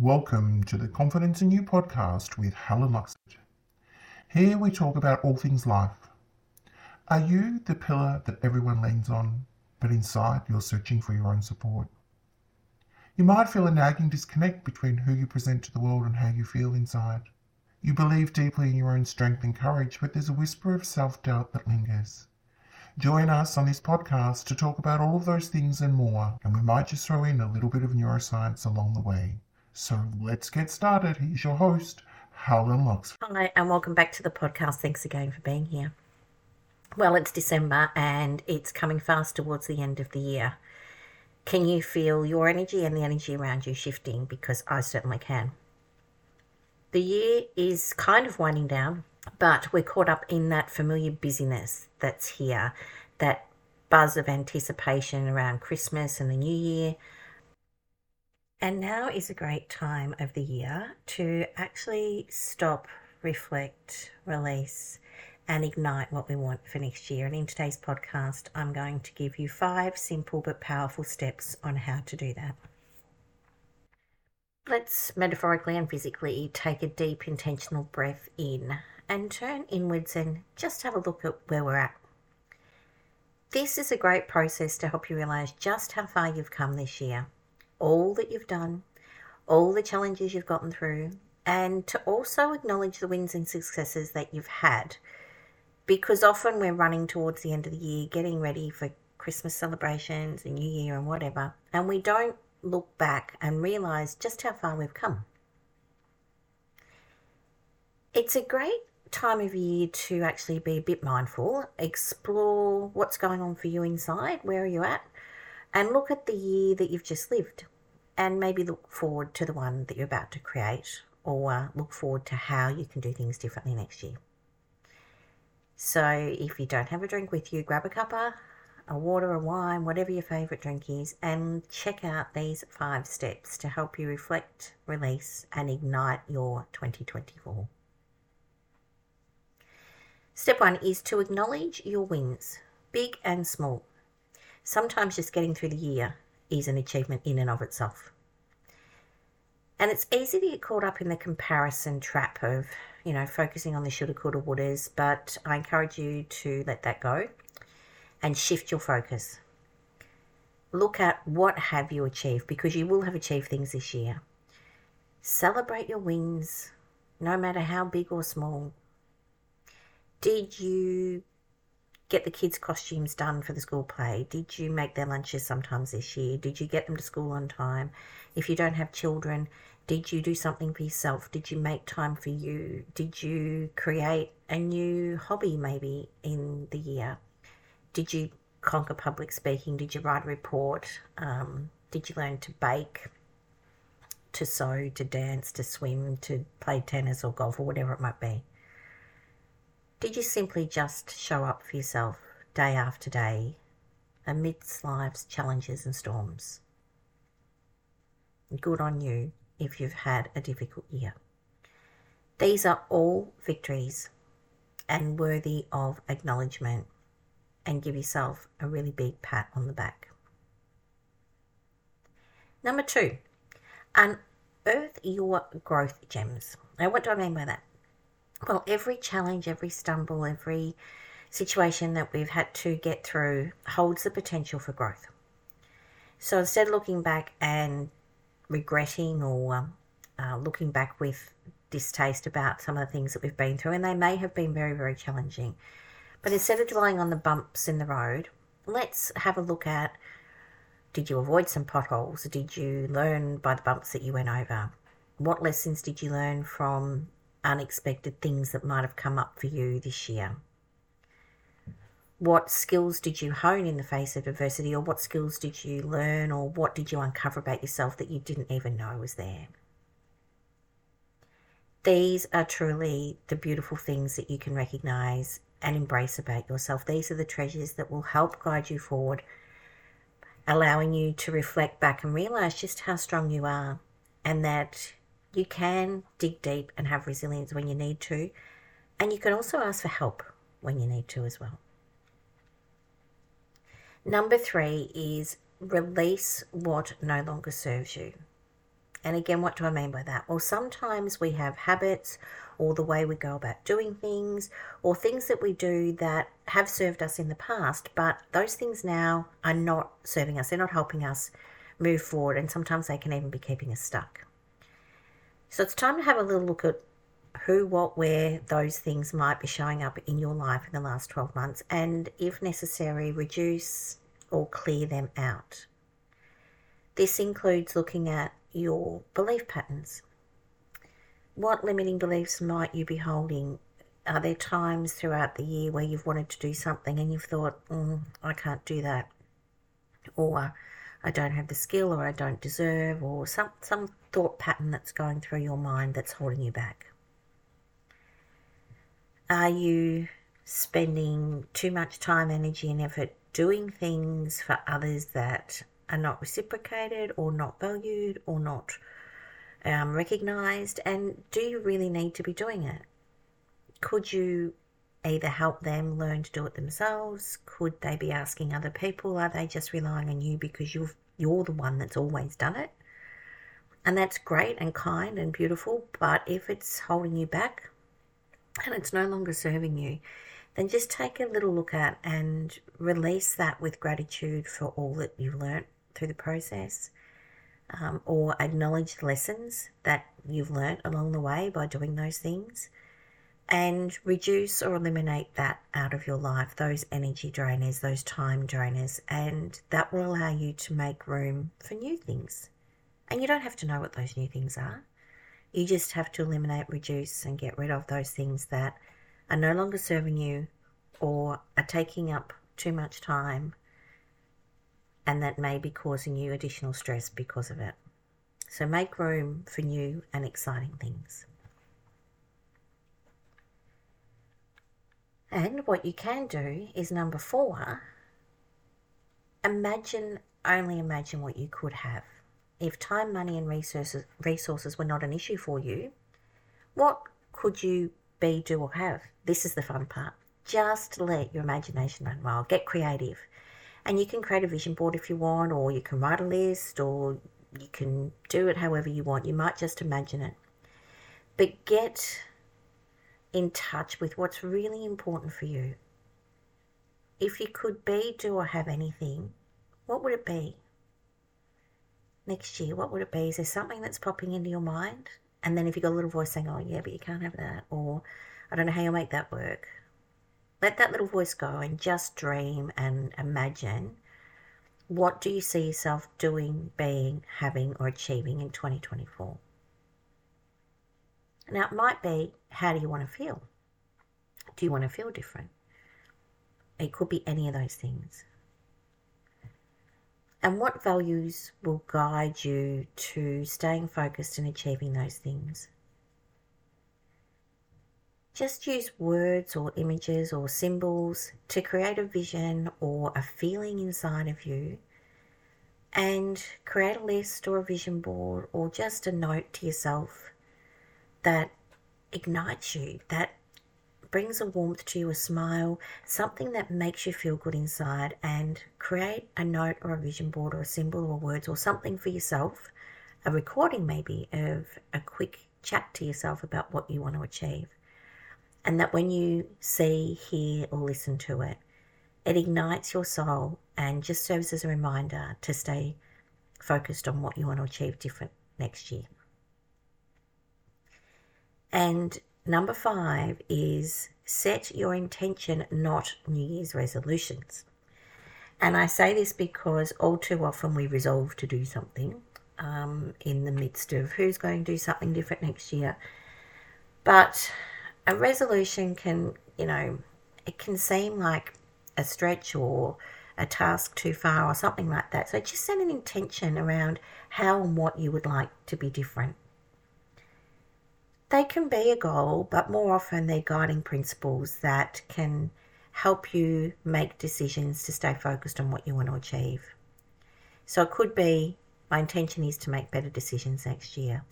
Welcome to the Confidence in You podcast with Helen Luxford. Here we talk about all things life. Are you the pillar that everyone leans on, but inside you're searching for your own support? You might feel a nagging disconnect between who you present to the world and how you feel inside. You believe deeply in your own strength and courage, but there's a whisper of self doubt that lingers. Join us on this podcast to talk about all of those things and more, and we might just throw in a little bit of neuroscience along the way. So let's get started. Here's your host, Helen Lux. Hi, and welcome back to the podcast. Thanks again for being here. Well, it's December and it's coming fast towards the end of the year. Can you feel your energy and the energy around you shifting? Because I certainly can. The year is kind of winding down, but we're caught up in that familiar busyness that's here, that buzz of anticipation around Christmas and the new year and now is a great time of the year to actually stop, reflect, release, and ignite what we want for next year. And in today's podcast, I'm going to give you five simple but powerful steps on how to do that. Let's metaphorically and physically take a deep, intentional breath in and turn inwards and just have a look at where we're at. This is a great process to help you realize just how far you've come this year all that you've done, all the challenges you've gotten through, and to also acknowledge the wins and successes that you've had. Because often we're running towards the end of the year, getting ready for Christmas celebrations and New Year and whatever, and we don't look back and realize just how far we've come. It's a great time of year to actually be a bit mindful, explore what's going on for you inside, where are you at, and look at the year that you've just lived and maybe look forward to the one that you're about to create or uh, look forward to how you can do things differently next year. So if you don't have a drink with you, grab a cuppa, a water, a wine, whatever your favourite drink is, and check out these five steps to help you reflect, release, and ignite your 2024. Step one is to acknowledge your wins, big and small sometimes just getting through the year is an achievement in and of itself. And it's easy to get caught up in the comparison trap of, you know, focusing on the shoulda, coulda, wouldas, but I encourage you to let that go and shift your focus. Look at what have you achieved because you will have achieved things this year. Celebrate your wins, no matter how big or small. Did you get the kids' costumes done for the school play? Did you make their lunches sometimes this year? Did you get them to school on time? If you don't have children, did you do something for yourself? Did you make time for you? Did you create a new hobby maybe in the year? Did you conquer public speaking? Did you write a report? Um, did you learn to bake, to sew, to dance, to swim, to play tennis or golf or whatever it might be? Did you simply just show up for yourself day after day amidst life's challenges and storms? Good on you if you've had a difficult year. These are all victories and worthy of acknowledgement and give yourself a really big pat on the back. Number two, unearth your growth gems. Now, what do I mean by that? Well, every challenge, every stumble, every situation that we've had to get through holds the potential for growth. So instead of looking back and regretting or um, uh, looking back with distaste about some of the things that we've been through, and they may have been very, very challenging, but instead of dwelling on the bumps in the road, let's have a look at did you avoid some potholes? Did you learn by the bumps that you went over? What lessons did you learn from unexpected things that might have come up for you this year? What skills did you hone in the face of adversity, or what skills did you learn, or what did you uncover about yourself that you didn't even know was there? These are truly the beautiful things that you can recognize and embrace about yourself. These are the treasures that will help guide you forward, allowing you to reflect back and realize just how strong you are and that you can dig deep and have resilience when you need to, and you can also ask for help when you need to as well. Number three is release what no longer serves you. And again, what do I mean by that? Well, sometimes we have habits or the way we go about doing things or things that we do that have served us in the past, but those things now are not serving us. They're not helping us move forward, and sometimes they can even be keeping us stuck. So it's time to have a little look at who, what, where those things might be showing up in your life in the last 12 months, and if necessary, reduce or clear them out. This includes looking at your belief patterns. What limiting beliefs might you be holding? Are there times throughout the year where you've wanted to do something and you've thought, mm, I can't do that? Or I don't have the skill, or I don't deserve, or some, some thought pattern that's going through your mind that's holding you back? Are you spending too much time, energy, and effort doing things for others that are not reciprocated or not valued or not um, recognized? And do you really need to be doing it? Could you either help them learn to do it themselves? Could they be asking other people? Are they just relying on you because you've, you're the one that's always done it? And that's great and kind and beautiful, but if it's holding you back, and it's no longer serving you, then just take a little look at and release that with gratitude for all that you've learnt through the process. Um, or acknowledge the lessons that you've learnt along the way by doing those things and reduce or eliminate that out of your life, those energy drainers, those time drainers, and that will allow you to make room for new things. And you don't have to know what those new things are. You just have to eliminate, reduce, and get rid of those things that are no longer serving you or are taking up too much time and that may be causing you additional stress because of it. So make room for new and exciting things. And what you can do is number four imagine, only imagine what you could have if time, money, and resources, resources were not an issue for you, what could you be, do, or have? This is the fun part. Just let your imagination run wild. Get creative. And you can create a vision board if you want, or you can write a list, or you can do it however you want. You might just imagine it. But get in touch with what's really important for you. If you could be, do, or have anything, what would it be? next year, what would it be? Is there something that's popping into your mind? And then if you've got a little voice saying, oh, yeah, but you can't have that, or I don't know how you'll make that work, let that little voice go and just dream and imagine what do you see yourself doing, being, having, or achieving in 2024? Now, it might be how do you want to feel? Do you want to feel different? It could be any of those things and what values will guide you to staying focused and achieving those things. Just use words or images or symbols to create a vision or a feeling inside of you and create a list or a vision board or just a note to yourself that ignites you, that brings a warmth to you, a smile, something that makes you feel good inside, and create a note or a vision board or a symbol or words or something for yourself, a recording maybe of a quick chat to yourself about what you want to achieve. And that when you see, hear, or listen to it, it ignites your soul and just serves as a reminder to stay focused on what you want to achieve different next year. And Number five is set your intention, not New Year's resolutions. And I say this because all too often we resolve to do something um, in the midst of who's going to do something different next year. But a resolution can, you know, it can seem like a stretch or a task too far or something like that. So just set an intention around how and what you would like to be different. They can be a goal, but more often they're guiding principles that can help you make decisions to stay focused on what you want to achieve. So it could be my intention is to make better decisions next year.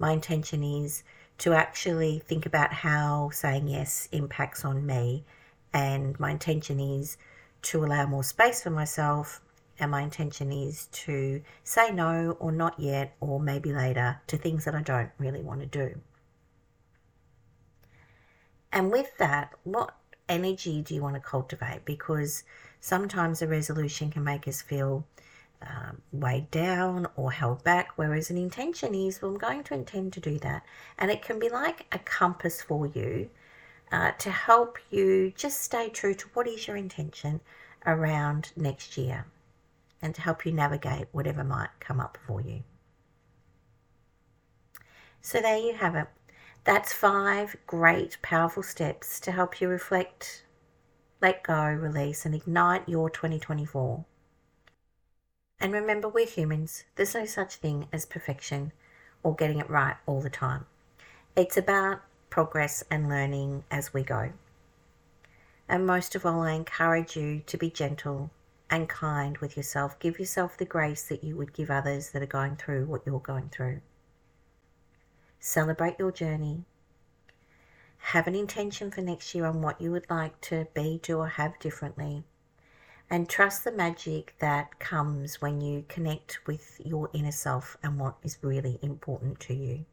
My intention is to actually think about how saying yes impacts on me. And my intention is to allow more space for myself and my intention is to say no or not yet or maybe later to things that I don't really want to do. And with that, what energy do you want to cultivate? Because sometimes a resolution can make us feel um, weighed down or held back, whereas an intention is, well, I'm going to intend to do that. And it can be like a compass for you uh, to help you just stay true to what is your intention around next year and to help you navigate whatever might come up for you. So, there you have it. That's five great, powerful steps to help you reflect, let go, release, and ignite your 2024. And remember, we're humans. There's no such thing as perfection or getting it right all the time. It's about progress and learning as we go. And most of all, I encourage you to be gentle and kind with yourself. Give yourself the grace that you would give others that are going through what you're going through. Celebrate your journey. Have an intention for next year on what you would like to be, do, or have differently and trust the magic that comes when you connect with your inner self and what is really important to you.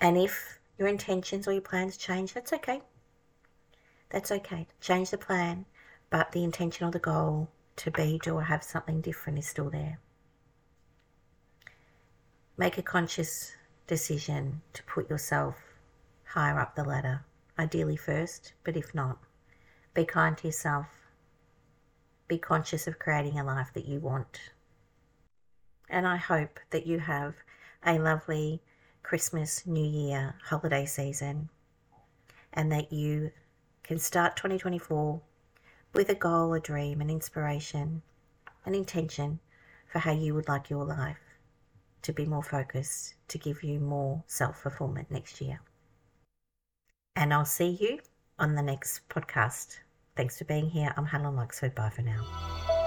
And if your intentions or your plans change, that's okay. That's okay. Change the plan, but the intention or the goal to be, do, or have something different is still there. Make a conscious decision to put yourself higher up the ladder, ideally first, but if not, be kind to yourself be conscious of creating a life that you want. And I hope that you have a lovely Christmas, New Year, holiday season, and that you can start 2024 with a goal, a dream, an inspiration, an intention for how you would like your life to be more focused, to give you more self fulfillment next year. And I'll see you on the next podcast. Thanks for being here. I'm Helen Luxford. Bye for now.